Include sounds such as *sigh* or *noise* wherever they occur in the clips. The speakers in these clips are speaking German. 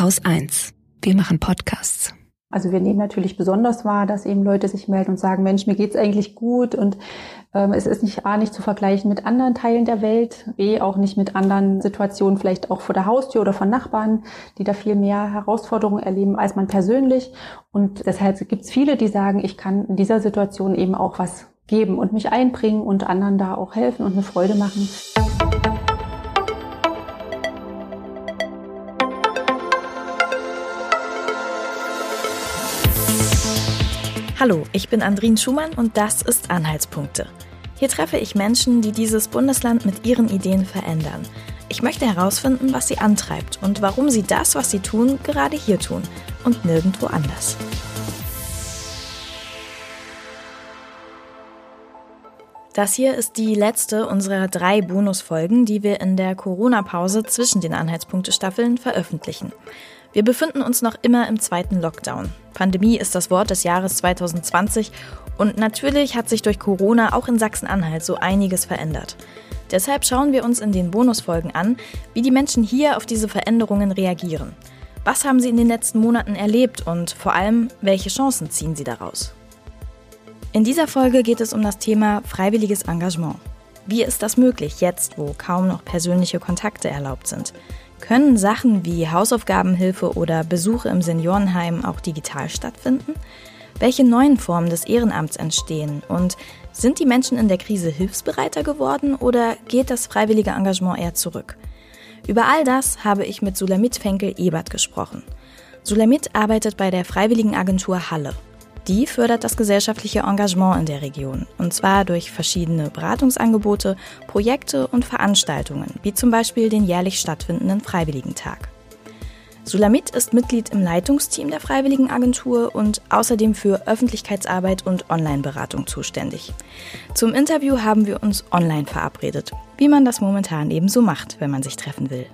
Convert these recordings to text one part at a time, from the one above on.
Haus 1. Wir machen Podcasts. Also wir nehmen natürlich besonders wahr, dass eben Leute sich melden und sagen, Mensch, mir geht's eigentlich gut und ähm, es ist nicht A, nicht zu vergleichen mit anderen Teilen der Welt, B, auch nicht mit anderen Situationen, vielleicht auch vor der Haustür oder von Nachbarn, die da viel mehr Herausforderungen erleben als man persönlich. Und deshalb gibt's viele, die sagen, ich kann in dieser Situation eben auch was geben und mich einbringen und anderen da auch helfen und eine Freude machen. Hallo, ich bin Andrin Schumann und das ist Anhaltspunkte. Hier treffe ich Menschen, die dieses Bundesland mit ihren Ideen verändern. Ich möchte herausfinden, was sie antreibt und warum sie das, was sie tun, gerade hier tun und nirgendwo anders. Das hier ist die letzte unserer drei Bonusfolgen, die wir in der Corona-Pause zwischen den Anhaltspunkte-Staffeln veröffentlichen. Wir befinden uns noch immer im zweiten Lockdown. Pandemie ist das Wort des Jahres 2020 und natürlich hat sich durch Corona auch in Sachsen-Anhalt so einiges verändert. Deshalb schauen wir uns in den Bonusfolgen an, wie die Menschen hier auf diese Veränderungen reagieren. Was haben sie in den letzten Monaten erlebt und vor allem, welche Chancen ziehen sie daraus? In dieser Folge geht es um das Thema freiwilliges Engagement. Wie ist das möglich jetzt, wo kaum noch persönliche Kontakte erlaubt sind? Können Sachen wie Hausaufgabenhilfe oder Besuche im Seniorenheim auch digital stattfinden? Welche neuen Formen des Ehrenamts entstehen? Und sind die Menschen in der Krise hilfsbereiter geworden oder geht das freiwillige Engagement eher zurück? Über all das habe ich mit Sulamit Fenkel-Ebert gesprochen. Sulamit arbeitet bei der Freiwilligen Agentur Halle. Die fördert das gesellschaftliche Engagement in der Region, und zwar durch verschiedene Beratungsangebote, Projekte und Veranstaltungen, wie zum Beispiel den jährlich stattfindenden Freiwilligentag. Sulamit ist Mitglied im Leitungsteam der Freiwilligen Agentur und außerdem für Öffentlichkeitsarbeit und Online-Beratung zuständig. Zum Interview haben wir uns online verabredet, wie man das momentan eben so macht, wenn man sich treffen will.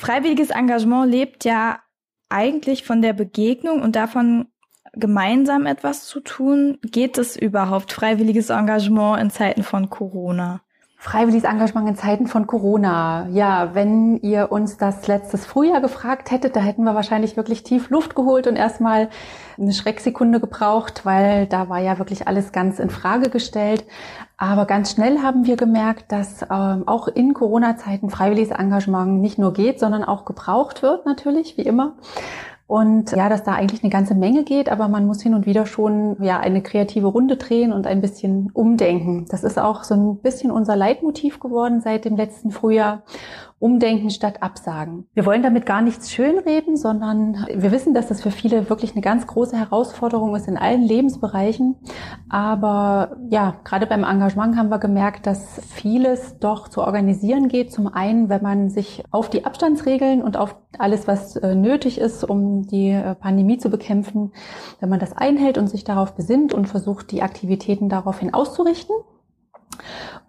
Freiwilliges Engagement lebt ja eigentlich von der Begegnung und davon gemeinsam etwas zu tun. Geht es überhaupt freiwilliges Engagement in Zeiten von Corona? Freiwilliges Engagement in Zeiten von Corona. Ja, wenn ihr uns das letztes Frühjahr gefragt hättet, da hätten wir wahrscheinlich wirklich tief Luft geholt und erstmal eine Schrecksekunde gebraucht, weil da war ja wirklich alles ganz in Frage gestellt. Aber ganz schnell haben wir gemerkt, dass ähm, auch in Corona-Zeiten freiwilliges Engagement nicht nur geht, sondern auch gebraucht wird, natürlich, wie immer. Und ja, dass da eigentlich eine ganze Menge geht, aber man muss hin und wieder schon ja eine kreative Runde drehen und ein bisschen umdenken. Das ist auch so ein bisschen unser Leitmotiv geworden seit dem letzten Frühjahr. Umdenken statt Absagen. Wir wollen damit gar nichts schönreden, sondern wir wissen, dass das für viele wirklich eine ganz große Herausforderung ist in allen Lebensbereichen. Aber ja, gerade beim Engagement haben wir gemerkt, dass vieles doch zu organisieren geht. Zum einen, wenn man sich auf die Abstandsregeln und auf alles, was äh, nötig ist, um die äh, Pandemie zu bekämpfen, wenn man das einhält und sich darauf besinnt und versucht, die Aktivitäten daraufhin auszurichten.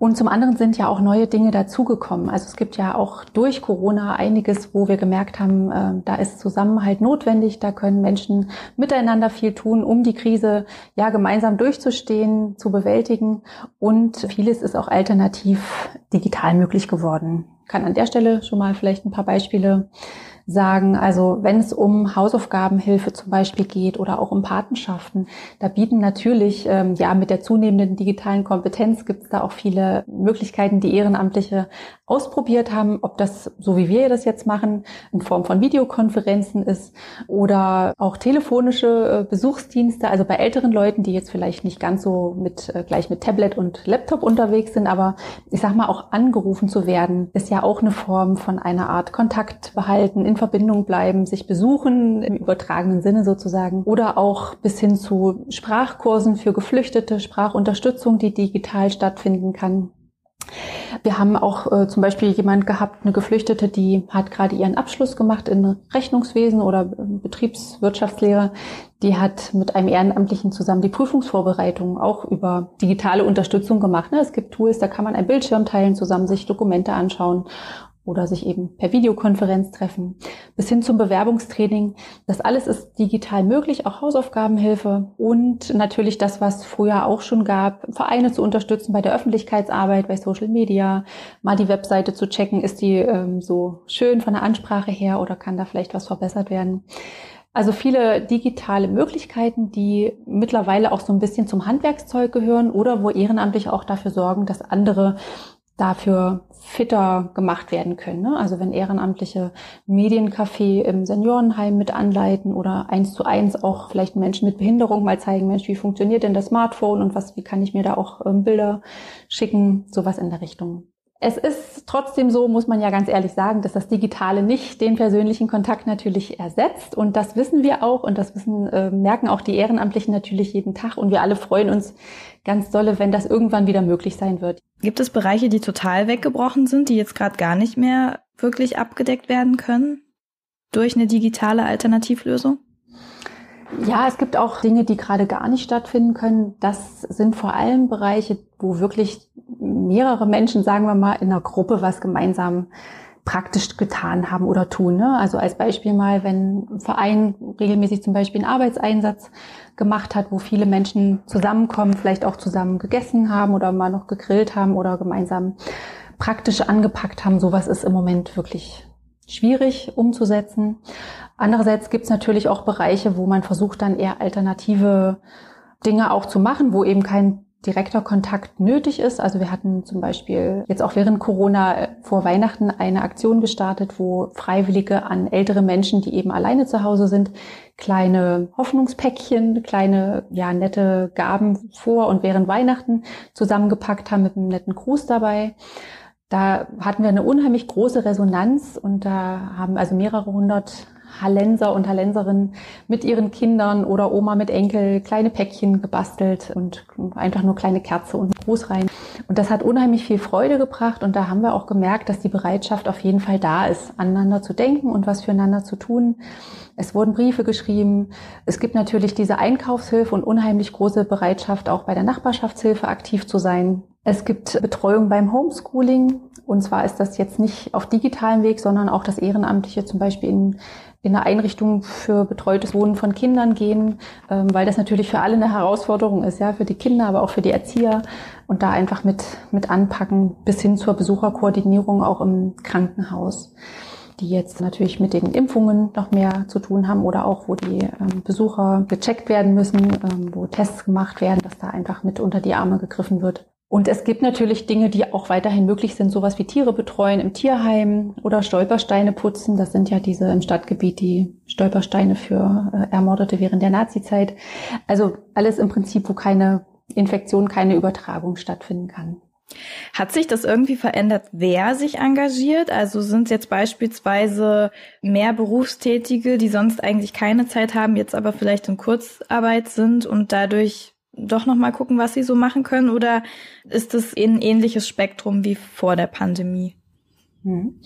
Und zum anderen sind ja auch neue Dinge dazugekommen. Also es gibt ja auch durch Corona einiges, wo wir gemerkt haben, äh, da ist Zusammenhalt notwendig, da können Menschen miteinander viel tun, um die Krise ja gemeinsam durchzustehen, zu bewältigen. Und vieles ist auch alternativ digital möglich geworden. Ich kann an der Stelle schon mal vielleicht ein paar Beispiele sagen. Also wenn es um Hausaufgabenhilfe zum Beispiel geht oder auch um Patenschaften, da bieten natürlich, ähm, ja, mit der zunehmenden digitalen Kompetenz gibt es da auch viele Möglichkeiten, die Ehrenamtliche ausprobiert haben, ob das, so wie wir das jetzt machen, in Form von Videokonferenzen ist oder auch telefonische äh, Besuchsdienste, also bei älteren Leuten, die jetzt vielleicht nicht ganz so mit, äh, gleich mit Tablet und Laptop unterwegs sind, aber ich sag mal, auch angerufen zu werden, ist ja auch eine Form von einer Art Kontakt behalten, in Verbindung bleiben, sich besuchen, im übertragenen Sinne sozusagen, oder auch bis hin zu Sprachkursen für Geflüchtete, Sprachunterstützung, die digital stattfinden kann. Wir haben auch äh, zum Beispiel jemand gehabt, eine Geflüchtete, die hat gerade ihren Abschluss gemacht in Rechnungswesen oder äh, Betriebswirtschaftslehre. Die hat mit einem Ehrenamtlichen zusammen die Prüfungsvorbereitung auch über digitale Unterstützung gemacht. Ne? Es gibt Tools, da kann man einen Bildschirm teilen, zusammen sich Dokumente anschauen oder sich eben per Videokonferenz treffen, bis hin zum Bewerbungstraining. Das alles ist digital möglich, auch Hausaufgabenhilfe und natürlich das, was früher auch schon gab, Vereine zu unterstützen bei der Öffentlichkeitsarbeit, bei Social Media, mal die Webseite zu checken, ist die ähm, so schön von der Ansprache her oder kann da vielleicht was verbessert werden. Also viele digitale Möglichkeiten, die mittlerweile auch so ein bisschen zum Handwerkszeug gehören oder wo ehrenamtlich auch dafür sorgen, dass andere dafür fitter gemacht werden können. Ne? Also wenn Ehrenamtliche Mediencafé im Seniorenheim mit anleiten oder eins zu eins auch vielleicht Menschen mit Behinderung mal zeigen, Mensch, wie funktioniert denn das Smartphone und was, wie kann ich mir da auch ähm, Bilder schicken, sowas in der Richtung. Es ist trotzdem so, muss man ja ganz ehrlich sagen, dass das Digitale nicht den persönlichen Kontakt natürlich ersetzt. Und das wissen wir auch und das wissen, äh, merken auch die Ehrenamtlichen natürlich jeden Tag. Und wir alle freuen uns ganz dolle, wenn das irgendwann wieder möglich sein wird. Gibt es Bereiche, die total weggebrochen sind, die jetzt gerade gar nicht mehr wirklich abgedeckt werden können durch eine digitale Alternativlösung? Ja, es gibt auch Dinge, die gerade gar nicht stattfinden können. Das sind vor allem Bereiche, wo wirklich mehrere Menschen, sagen wir mal, in einer Gruppe was gemeinsam praktisch getan haben oder tun. Ne? Also als Beispiel mal, wenn ein Verein regelmäßig zum Beispiel einen Arbeitseinsatz gemacht hat, wo viele Menschen zusammenkommen, vielleicht auch zusammen gegessen haben oder mal noch gegrillt haben oder gemeinsam praktisch angepackt haben. Sowas ist im Moment wirklich schwierig umzusetzen. Andererseits gibt es natürlich auch Bereiche, wo man versucht, dann eher alternative Dinge auch zu machen, wo eben kein direkter Kontakt nötig ist. Also wir hatten zum Beispiel jetzt auch während Corona äh, vor Weihnachten eine Aktion gestartet, wo Freiwillige an ältere Menschen, die eben alleine zu Hause sind, kleine Hoffnungspäckchen, kleine, ja, nette Gaben vor und während Weihnachten zusammengepackt haben mit einem netten Gruß dabei. Da hatten wir eine unheimlich große Resonanz und da haben also mehrere hundert Hallenser und Hallenserinnen mit ihren Kindern oder Oma mit Enkel kleine Päckchen gebastelt und einfach nur kleine Kerze und Gruß rein. Und das hat unheimlich viel Freude gebracht und da haben wir auch gemerkt, dass die Bereitschaft auf jeden Fall da ist, aneinander zu denken und was füreinander zu tun. Es wurden Briefe geschrieben. Es gibt natürlich diese Einkaufshilfe und unheimlich große Bereitschaft, auch bei der Nachbarschaftshilfe aktiv zu sein. Es gibt Betreuung beim Homeschooling. Und zwar ist das jetzt nicht auf digitalem Weg, sondern auch das Ehrenamtliche zum Beispiel in in eine Einrichtung für betreutes Wohnen von Kindern gehen, ähm, weil das natürlich für alle eine Herausforderung ist, ja, für die Kinder, aber auch für die Erzieher und da einfach mit, mit anpacken bis hin zur Besucherkoordinierung auch im Krankenhaus, die jetzt natürlich mit den Impfungen noch mehr zu tun haben oder auch wo die ähm, Besucher gecheckt werden müssen, ähm, wo Tests gemacht werden, dass da einfach mit unter die Arme gegriffen wird. Und es gibt natürlich Dinge, die auch weiterhin möglich sind, sowas wie Tiere betreuen im Tierheim oder Stolpersteine putzen. Das sind ja diese im Stadtgebiet die Stolpersteine für äh, Ermordete während der Nazizeit. Also alles im Prinzip, wo keine Infektion, keine Übertragung stattfinden kann. Hat sich das irgendwie verändert, wer sich engagiert? Also sind jetzt beispielsweise mehr Berufstätige, die sonst eigentlich keine Zeit haben, jetzt aber vielleicht in Kurzarbeit sind und dadurch doch noch mal gucken, was sie so machen können? Oder ist es ein ähnliches Spektrum wie vor der Pandemie? Hm.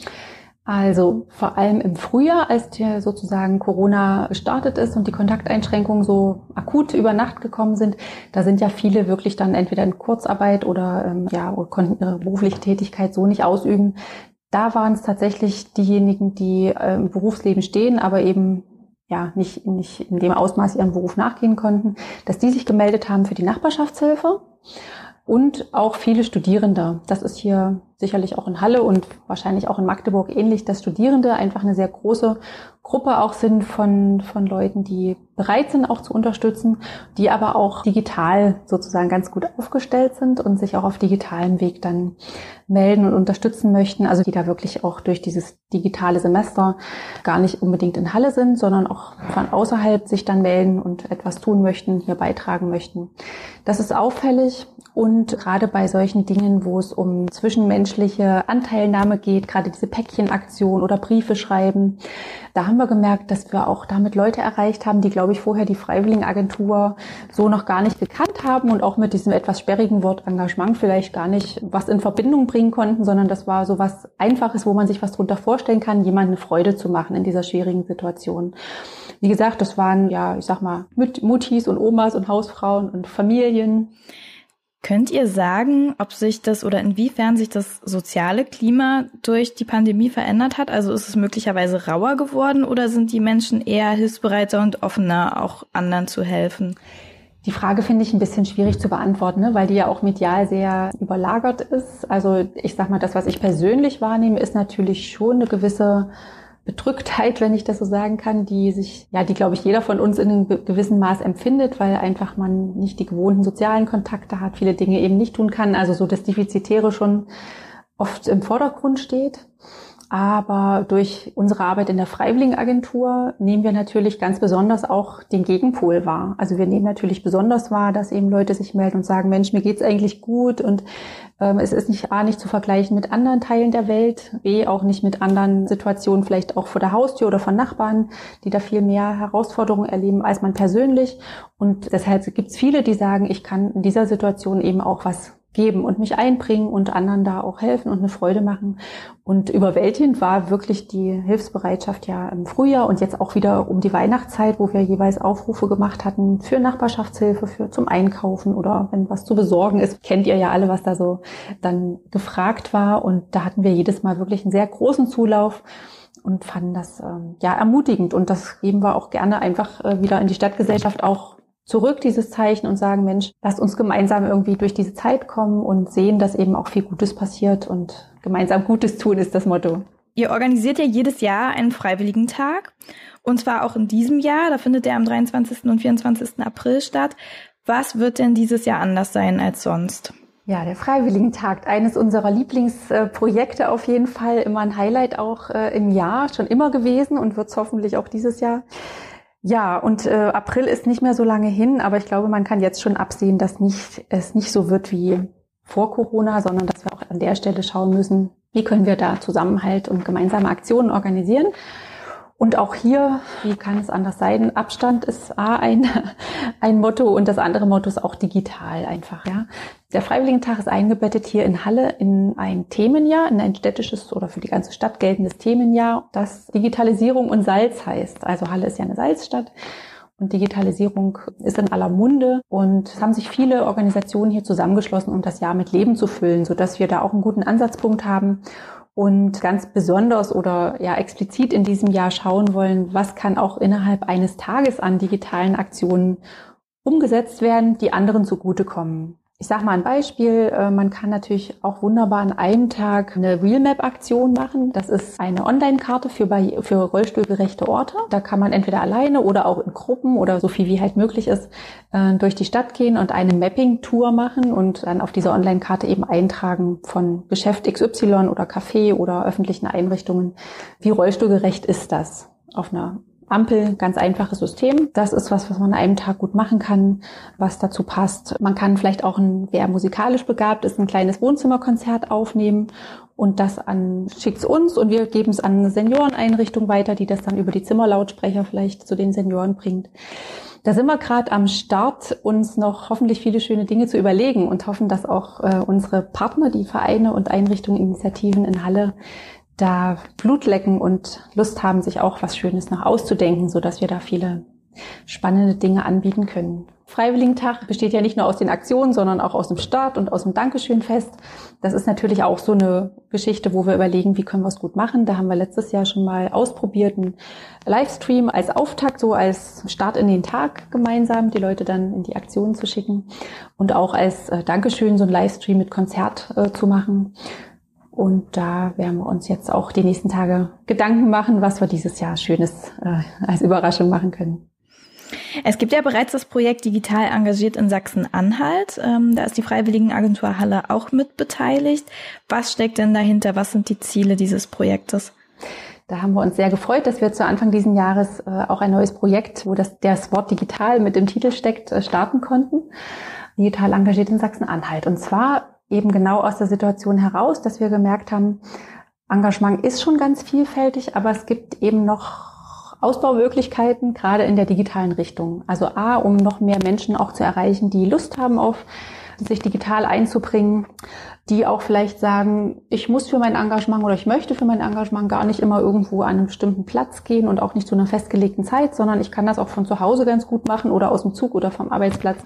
Also vor allem im Frühjahr, als hier sozusagen Corona gestartet ist und die Kontakteinschränkungen so akut über Nacht gekommen sind, da sind ja viele wirklich dann entweder in Kurzarbeit oder ähm, ja konnten ihre berufliche Tätigkeit so nicht ausüben. Da waren es tatsächlich diejenigen, die äh, im Berufsleben stehen, aber eben ja, nicht, nicht in dem Ausmaß ihrem Beruf nachgehen konnten, dass die sich gemeldet haben für die Nachbarschaftshilfe und auch viele Studierende. Das ist hier sicherlich auch in Halle und wahrscheinlich auch in Magdeburg ähnlich, dass Studierende einfach eine sehr große Gruppe auch sind von, von Leuten, die bereit sind, auch zu unterstützen, die aber auch digital sozusagen ganz gut aufgestellt sind und sich auch auf digitalem Weg dann melden und unterstützen möchten. Also die da wirklich auch durch dieses digitale Semester gar nicht unbedingt in Halle sind, sondern auch von außerhalb sich dann melden und etwas tun möchten, hier beitragen möchten. Das ist auffällig und gerade bei solchen Dingen, wo es um zwischenmenschliche Anteilnahme geht, gerade diese Päckchenaktion oder Briefe schreiben, da haben wir gemerkt, dass wir auch damit Leute erreicht haben, die, glaube ich, vorher die Freiwilligenagentur so noch gar nicht gekannt haben und auch mit diesem etwas sperrigen Wort Engagement vielleicht gar nicht was in Verbindung bringen konnten, sondern das war so was Einfaches, wo man sich was drunter vorstellen kann, jemandem Freude zu machen in dieser schwierigen Situation. Wie gesagt, das waren ja, ich sag mal, Mutis und Omas und Hausfrauen und Familien. Könnt ihr sagen, ob sich das oder inwiefern sich das soziale Klima durch die Pandemie verändert hat? Also ist es möglicherweise rauer geworden oder sind die Menschen eher hilfsbereiter und offener, auch anderen zu helfen? Die Frage finde ich ein bisschen schwierig zu beantworten, ne? weil die ja auch medial sehr überlagert ist. Also ich sag mal, das, was ich persönlich wahrnehme, ist natürlich schon eine gewisse Bedrücktheit, wenn ich das so sagen kann, die sich, ja, die glaube ich jeder von uns in einem gewissen Maß empfindet, weil einfach man nicht die gewohnten sozialen Kontakte hat, viele Dinge eben nicht tun kann. Also so das Defizitäre schon oft im Vordergrund steht. Aber durch unsere Arbeit in der Freiwilligenagentur nehmen wir natürlich ganz besonders auch den Gegenpol wahr. Also wir nehmen natürlich besonders wahr, dass eben Leute sich melden und sagen, Mensch, mir geht's eigentlich gut und ähm, es ist nicht A, nicht zu vergleichen mit anderen Teilen der Welt, B, auch nicht mit anderen Situationen, vielleicht auch vor der Haustür oder von Nachbarn, die da viel mehr Herausforderungen erleben als man persönlich. Und deshalb gibt's viele, die sagen, ich kann in dieser Situation eben auch was geben und mich einbringen und anderen da auch helfen und eine Freude machen. Und überwältigend war wirklich die Hilfsbereitschaft ja im Frühjahr und jetzt auch wieder um die Weihnachtszeit, wo wir jeweils Aufrufe gemacht hatten für Nachbarschaftshilfe, für zum Einkaufen oder wenn was zu besorgen ist. Kennt ihr ja alle, was da so dann gefragt war. Und da hatten wir jedes Mal wirklich einen sehr großen Zulauf und fanden das ähm, ja ermutigend. Und das geben wir auch gerne einfach äh, wieder in die Stadtgesellschaft auch zurück, dieses Zeichen, und sagen, Mensch, lasst uns gemeinsam irgendwie durch diese Zeit kommen und sehen, dass eben auch viel Gutes passiert und gemeinsam Gutes tun ist das Motto. Ihr organisiert ja jedes Jahr einen Freiwilligen Tag. Und zwar auch in diesem Jahr. Da findet der am 23. und 24. April statt. Was wird denn dieses Jahr anders sein als sonst? Ja, der Freiwilligentag, eines unserer Lieblingsprojekte auf jeden Fall, immer ein Highlight auch äh, im Jahr, schon immer gewesen und wird es hoffentlich auch dieses Jahr. Ja, und äh, April ist nicht mehr so lange hin, aber ich glaube, man kann jetzt schon absehen, dass nicht, es nicht so wird wie vor Corona, sondern dass wir auch an der Stelle schauen müssen, wie können wir da Zusammenhalt und gemeinsame Aktionen organisieren. Und auch hier, wie kann es anders sein? Abstand ist A ein, *laughs* ein Motto und das andere Motto ist auch digital einfach, ja. Der Freiwilligentag ist eingebettet hier in Halle in ein Themenjahr, in ein städtisches oder für die ganze Stadt geltendes Themenjahr, das Digitalisierung und Salz heißt. Also Halle ist ja eine Salzstadt und Digitalisierung ist in aller Munde und es haben sich viele Organisationen hier zusammengeschlossen, um das Jahr mit Leben zu füllen, sodass wir da auch einen guten Ansatzpunkt haben und ganz besonders oder ja explizit in diesem Jahr schauen wollen, was kann auch innerhalb eines Tages an digitalen Aktionen umgesetzt werden, die anderen zugutekommen. Ich sage mal ein Beispiel. Äh, man kann natürlich auch wunderbar an einem Tag eine Realmap-Aktion machen. Das ist eine Online-Karte für, für rollstuhlgerechte Orte. Da kann man entweder alleine oder auch in Gruppen oder so viel wie halt möglich ist, äh, durch die Stadt gehen und eine Mapping-Tour machen und dann auf dieser Online-Karte eben eintragen von Geschäft XY oder Café oder öffentlichen Einrichtungen. Wie rollstuhlgerecht ist das auf einer Ampel, ganz einfaches System. Das ist was, was man an einem Tag gut machen kann, was dazu passt. Man kann vielleicht auch, ein, wer musikalisch begabt ist, ein kleines Wohnzimmerkonzert aufnehmen und das an schickt's uns und wir geben es an eine Senioreneinrichtung weiter, die das dann über die Zimmerlautsprecher vielleicht zu den Senioren bringt. Da sind wir gerade am Start, uns noch hoffentlich viele schöne Dinge zu überlegen und hoffen, dass auch äh, unsere Partner, die Vereine und Einrichtungen, Initiativen in Halle da Blut lecken und Lust haben, sich auch was Schönes noch auszudenken, so dass wir da viele spannende Dinge anbieten können. Freiwilligentag besteht ja nicht nur aus den Aktionen, sondern auch aus dem Start und aus dem Dankeschönfest. Das ist natürlich auch so eine Geschichte, wo wir überlegen, wie können wir es gut machen. Da haben wir letztes Jahr schon mal ausprobiert, einen Livestream als Auftakt, so als Start in den Tag gemeinsam, die Leute dann in die Aktionen zu schicken und auch als äh, Dankeschön so ein Livestream mit Konzert äh, zu machen. Und da werden wir uns jetzt auch die nächsten Tage Gedanken machen, was wir dieses Jahr Schönes äh, als Überraschung machen können. Es gibt ja bereits das Projekt Digital engagiert in Sachsen-Anhalt. Ähm, da ist die Freiwilligenagentur Halle auch mit beteiligt. Was steckt denn dahinter? Was sind die Ziele dieses Projektes? Da haben wir uns sehr gefreut, dass wir zu Anfang diesen Jahres äh, auch ein neues Projekt, wo das, das Wort digital mit im Titel steckt, äh, starten konnten. Digital engagiert in Sachsen-Anhalt. Und zwar eben genau aus der Situation heraus, dass wir gemerkt haben, Engagement ist schon ganz vielfältig, aber es gibt eben noch Ausbaumöglichkeiten, gerade in der digitalen Richtung. Also A, um noch mehr Menschen auch zu erreichen, die Lust haben auf sich digital einzubringen, die auch vielleicht sagen, ich muss für mein Engagement oder ich möchte für mein Engagement gar nicht immer irgendwo an einen bestimmten Platz gehen und auch nicht zu einer festgelegten Zeit, sondern ich kann das auch von zu Hause ganz gut machen oder aus dem Zug oder vom Arbeitsplatz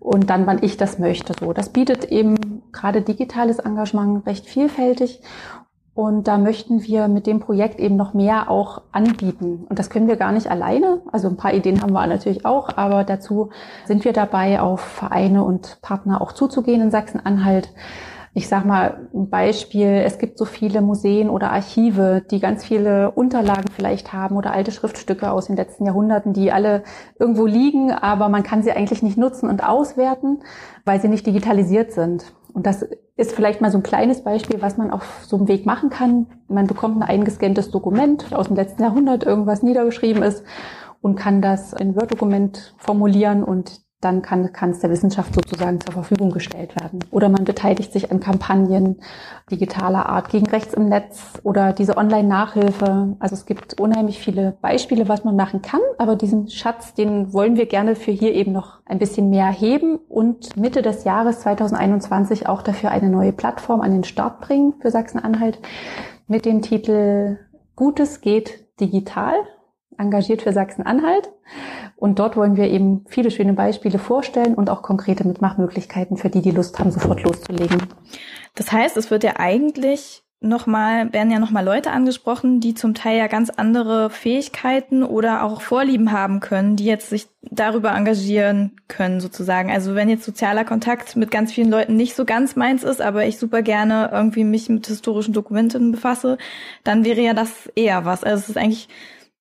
und dann, wann ich das möchte. So, das bietet eben gerade digitales Engagement recht vielfältig und da möchten wir mit dem Projekt eben noch mehr auch anbieten. Und das können wir gar nicht alleine. Also ein paar Ideen haben wir natürlich auch, aber dazu sind wir dabei, auf Vereine und Partner auch zuzugehen in Sachsen-Anhalt. Ich sage mal ein Beispiel, es gibt so viele Museen oder Archive, die ganz viele Unterlagen vielleicht haben oder alte Schriftstücke aus den letzten Jahrhunderten, die alle irgendwo liegen, aber man kann sie eigentlich nicht nutzen und auswerten, weil sie nicht digitalisiert sind. Und das ist vielleicht mal so ein kleines Beispiel, was man auf so einem Weg machen kann. Man bekommt ein eingescanntes Dokument aus dem letzten Jahrhundert, irgendwas niedergeschrieben ist und kann das in Word-Dokument formulieren und dann kann, es der Wissenschaft sozusagen zur Verfügung gestellt werden. Oder man beteiligt sich an Kampagnen digitaler Art gegen rechts im Netz oder diese Online-Nachhilfe. Also es gibt unheimlich viele Beispiele, was man machen kann, aber diesen Schatz, den wollen wir gerne für hier eben noch ein bisschen mehr heben und Mitte des Jahres 2021 auch dafür eine neue Plattform an den Start bringen für Sachsen-Anhalt mit dem Titel Gutes geht digital engagiert für Sachsen-Anhalt. Und dort wollen wir eben viele schöne Beispiele vorstellen und auch konkrete Mitmachmöglichkeiten für die, die Lust haben, sofort loszulegen. Das heißt, es wird ja eigentlich nochmal, werden ja nochmal Leute angesprochen, die zum Teil ja ganz andere Fähigkeiten oder auch Vorlieben haben können, die jetzt sich darüber engagieren können sozusagen. Also wenn jetzt sozialer Kontakt mit ganz vielen Leuten nicht so ganz meins ist, aber ich super gerne irgendwie mich mit historischen Dokumenten befasse, dann wäre ja das eher was. Also es ist eigentlich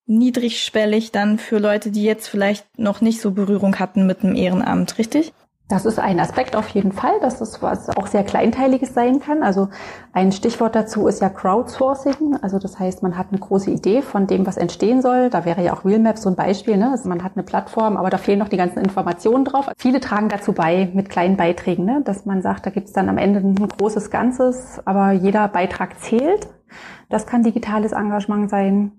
niedrigschwellig dann für Leute, die jetzt vielleicht noch nicht so Berührung hatten mit dem Ehrenamt, richtig? Das ist ein Aspekt auf jeden Fall, dass es was auch sehr Kleinteiliges sein kann. Also ein Stichwort dazu ist ja Crowdsourcing. Also das heißt, man hat eine große Idee von dem, was entstehen soll. Da wäre ja auch Realmaps so ein Beispiel. Ne? Also man hat eine Plattform, aber da fehlen noch die ganzen Informationen drauf. Viele tragen dazu bei mit kleinen Beiträgen, ne? dass man sagt, da gibt es dann am Ende ein großes Ganzes, aber jeder Beitrag zählt. Das kann digitales Engagement sein.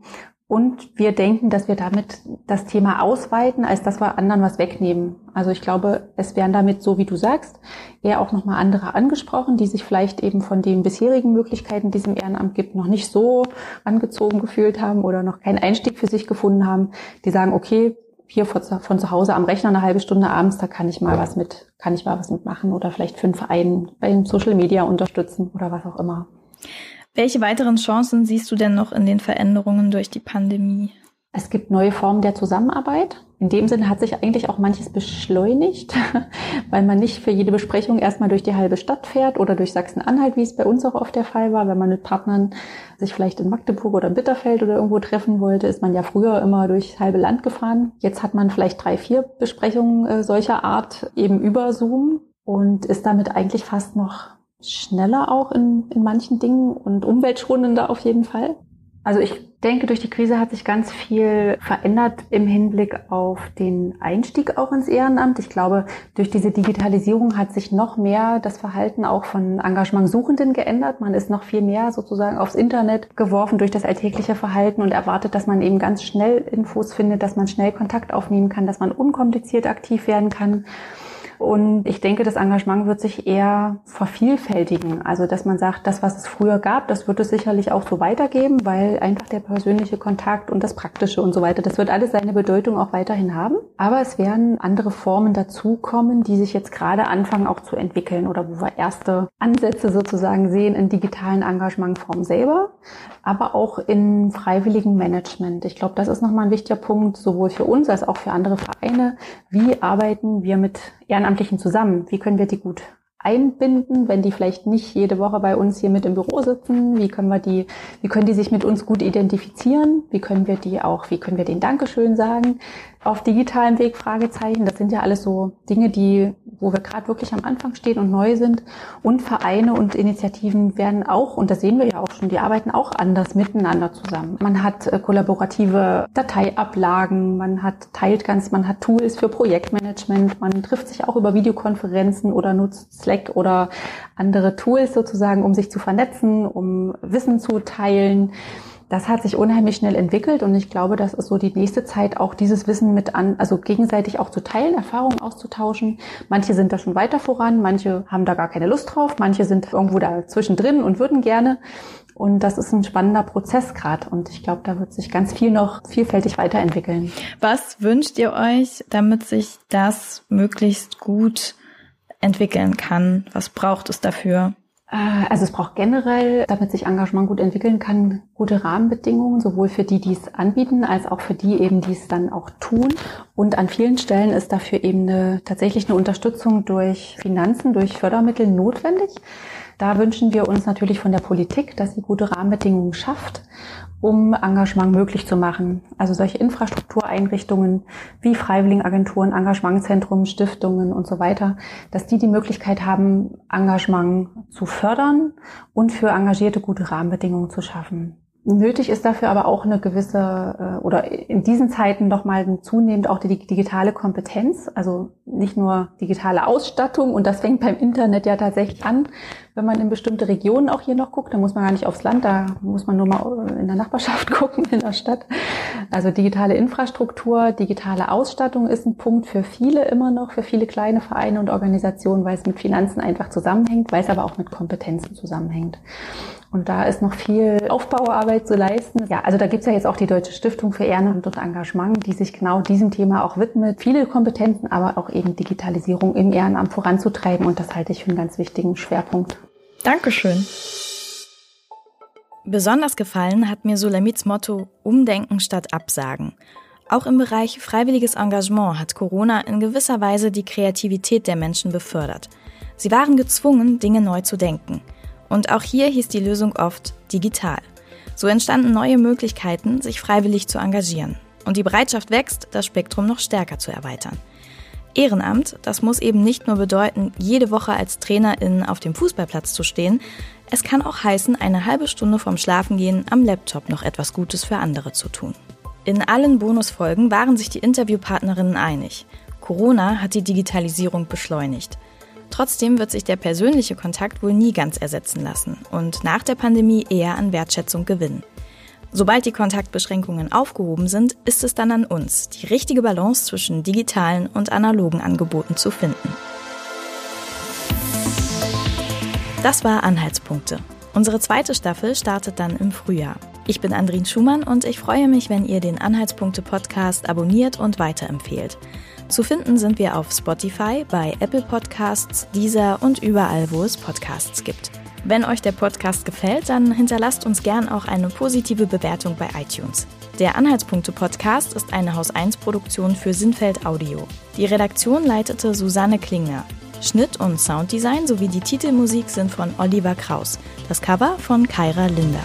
Und wir denken, dass wir damit das Thema ausweiten, als dass wir anderen was wegnehmen. Also ich glaube, es werden damit, so wie du sagst, eher auch nochmal andere angesprochen, die sich vielleicht eben von den bisherigen Möglichkeiten, die es im Ehrenamt gibt, noch nicht so angezogen gefühlt haben oder noch keinen Einstieg für sich gefunden haben, die sagen, okay, hier von zu Hause am Rechner eine halbe Stunde abends, da kann ich mal was mit, kann ich mal was mitmachen oder vielleicht für einen Verein bei Social Media unterstützen oder was auch immer. Welche weiteren Chancen siehst du denn noch in den Veränderungen durch die Pandemie? Es gibt neue Formen der Zusammenarbeit. In dem Sinne hat sich eigentlich auch manches beschleunigt, *laughs* weil man nicht für jede Besprechung erstmal durch die halbe Stadt fährt oder durch Sachsen-Anhalt, wie es bei uns auch oft der Fall war. Wenn man mit Partnern sich vielleicht in Magdeburg oder Bitterfeld oder irgendwo treffen wollte, ist man ja früher immer durch halbe Land gefahren. Jetzt hat man vielleicht drei, vier Besprechungen äh, solcher Art eben über Zoom und ist damit eigentlich fast noch schneller auch in, in manchen Dingen und umweltschonender auf jeden Fall. Also ich denke, durch die Krise hat sich ganz viel verändert im Hinblick auf den Einstieg auch ins Ehrenamt. Ich glaube, durch diese Digitalisierung hat sich noch mehr das Verhalten auch von Engagementsuchenden geändert. Man ist noch viel mehr sozusagen aufs Internet geworfen durch das alltägliche Verhalten und erwartet, dass man eben ganz schnell Infos findet, dass man schnell Kontakt aufnehmen kann, dass man unkompliziert aktiv werden kann. Und ich denke, das Engagement wird sich eher vervielfältigen. Also, dass man sagt, das, was es früher gab, das wird es sicherlich auch so weitergeben, weil einfach der persönliche Kontakt und das Praktische und so weiter, das wird alles seine Bedeutung auch weiterhin haben. Aber es werden andere Formen dazukommen, die sich jetzt gerade anfangen auch zu entwickeln oder wo wir erste Ansätze sozusagen sehen in digitalen Engagementformen selber, aber auch in freiwilligen Management. Ich glaube, das ist nochmal ein wichtiger Punkt, sowohl für uns als auch für andere Vereine. Wie arbeiten wir mit Ehrenamtlichen zusammen? Wie können wir die gut einbinden, wenn die vielleicht nicht jede Woche bei uns hier mit im Büro sitzen? Wie können wir die, wie können die sich mit uns gut identifizieren? Wie können wir die auch, wie können wir den Dankeschön sagen? Auf digitalem Weg Fragezeichen. Das sind ja alles so Dinge, die wo wir gerade wirklich am Anfang stehen und neu sind. Und Vereine und Initiativen werden auch, und das sehen wir ja auch schon, die arbeiten auch anders miteinander zusammen. Man hat äh, kollaborative Dateiablagen, man hat teilt ganz, man hat Tools für Projektmanagement, man trifft sich auch über Videokonferenzen oder nutzt Slack oder andere Tools sozusagen, um sich zu vernetzen, um Wissen zu teilen. Das hat sich unheimlich schnell entwickelt und ich glaube, das ist so die nächste Zeit auch dieses Wissen mit an, also gegenseitig auch zu teilen, Erfahrungen auszutauschen. Manche sind da schon weiter voran, manche haben da gar keine Lust drauf, manche sind irgendwo da zwischendrin und würden gerne. Und das ist ein spannender Prozess gerade. Und ich glaube, da wird sich ganz viel noch vielfältig weiterentwickeln. Was wünscht ihr euch, damit sich das möglichst gut entwickeln kann? Was braucht es dafür? Äh, also es braucht generell, damit sich Engagement gut entwickeln kann, gute Rahmenbedingungen, sowohl für die, die es anbieten, als auch für die eben, die es dann auch tun. Und an vielen Stellen ist dafür eben eine, tatsächlich eine Unterstützung durch Finanzen, durch Fördermittel notwendig. Da wünschen wir uns natürlich von der Politik, dass sie gute Rahmenbedingungen schafft, um Engagement möglich zu machen. Also solche Infrastruktureinrichtungen wie Freiwilligenagenturen, Engagementzentrum, Stiftungen und so weiter, dass die die Möglichkeit haben, Engagement zu fördern und für Engagierte gute Rahmenbedingungen zu schaffen. Nötig ist dafür aber auch eine gewisse äh, oder in diesen Zeiten noch mal zunehmend auch die digitale Kompetenz, also nicht nur digitale Ausstattung und das fängt beim Internet ja tatsächlich an, wenn man in bestimmte Regionen auch hier noch guckt, da muss man gar nicht aufs Land, da muss man nur mal in der Nachbarschaft *laughs* gucken, in der Stadt. Also digitale Infrastruktur, digitale Ausstattung ist ein Punkt für viele immer noch, für viele kleine Vereine und Organisationen, weil es mit Finanzen einfach zusammenhängt, weil es aber auch mit Kompetenzen zusammenhängt. Und da ist noch viel Aufbauarbeit zu leisten. Ja, also da gibt's ja jetzt auch die Deutsche Stiftung für Ehrenamt und Engagement, die sich genau diesem Thema auch widmet. Viele Kompetenzen, aber auch eben Digitalisierung im Ehrenamt voranzutreiben. Und das halte ich für einen ganz wichtigen Schwerpunkt. Dankeschön. Besonders gefallen hat mir Sulamits Motto Umdenken statt Absagen. Auch im Bereich freiwilliges Engagement hat Corona in gewisser Weise die Kreativität der Menschen befördert. Sie waren gezwungen, Dinge neu zu denken. Und auch hier hieß die Lösung oft digital. So entstanden neue Möglichkeiten, sich freiwillig zu engagieren. Und die Bereitschaft wächst, das Spektrum noch stärker zu erweitern. Ehrenamt, das muss eben nicht nur bedeuten, jede Woche als Trainerin auf dem Fußballplatz zu stehen, es kann auch heißen, eine halbe Stunde vorm Schlafengehen am Laptop noch etwas Gutes für andere zu tun. In allen Bonusfolgen waren sich die Interviewpartnerinnen einig. Corona hat die Digitalisierung beschleunigt. Trotzdem wird sich der persönliche Kontakt wohl nie ganz ersetzen lassen und nach der Pandemie eher an Wertschätzung gewinnen. Sobald die Kontaktbeschränkungen aufgehoben sind, ist es dann an uns, die richtige Balance zwischen digitalen und analogen Angeboten zu finden. Das war Anhaltspunkte. Unsere zweite Staffel startet dann im Frühjahr. Ich bin Andrin Schumann und ich freue mich, wenn ihr den Anhaltspunkte Podcast abonniert und weiterempfehlt. Zu finden sind wir auf Spotify, bei Apple Podcasts, Deezer und überall, wo es Podcasts gibt. Wenn euch der Podcast gefällt, dann hinterlasst uns gern auch eine positive Bewertung bei iTunes. Der Anhaltspunkte-Podcast ist eine Haus 1 Produktion für Sinnfeld Audio. Die Redaktion leitete Susanne Klingner. Schnitt und Sounddesign sowie die Titelmusik sind von Oliver Kraus. Das Cover von Kyra Linder.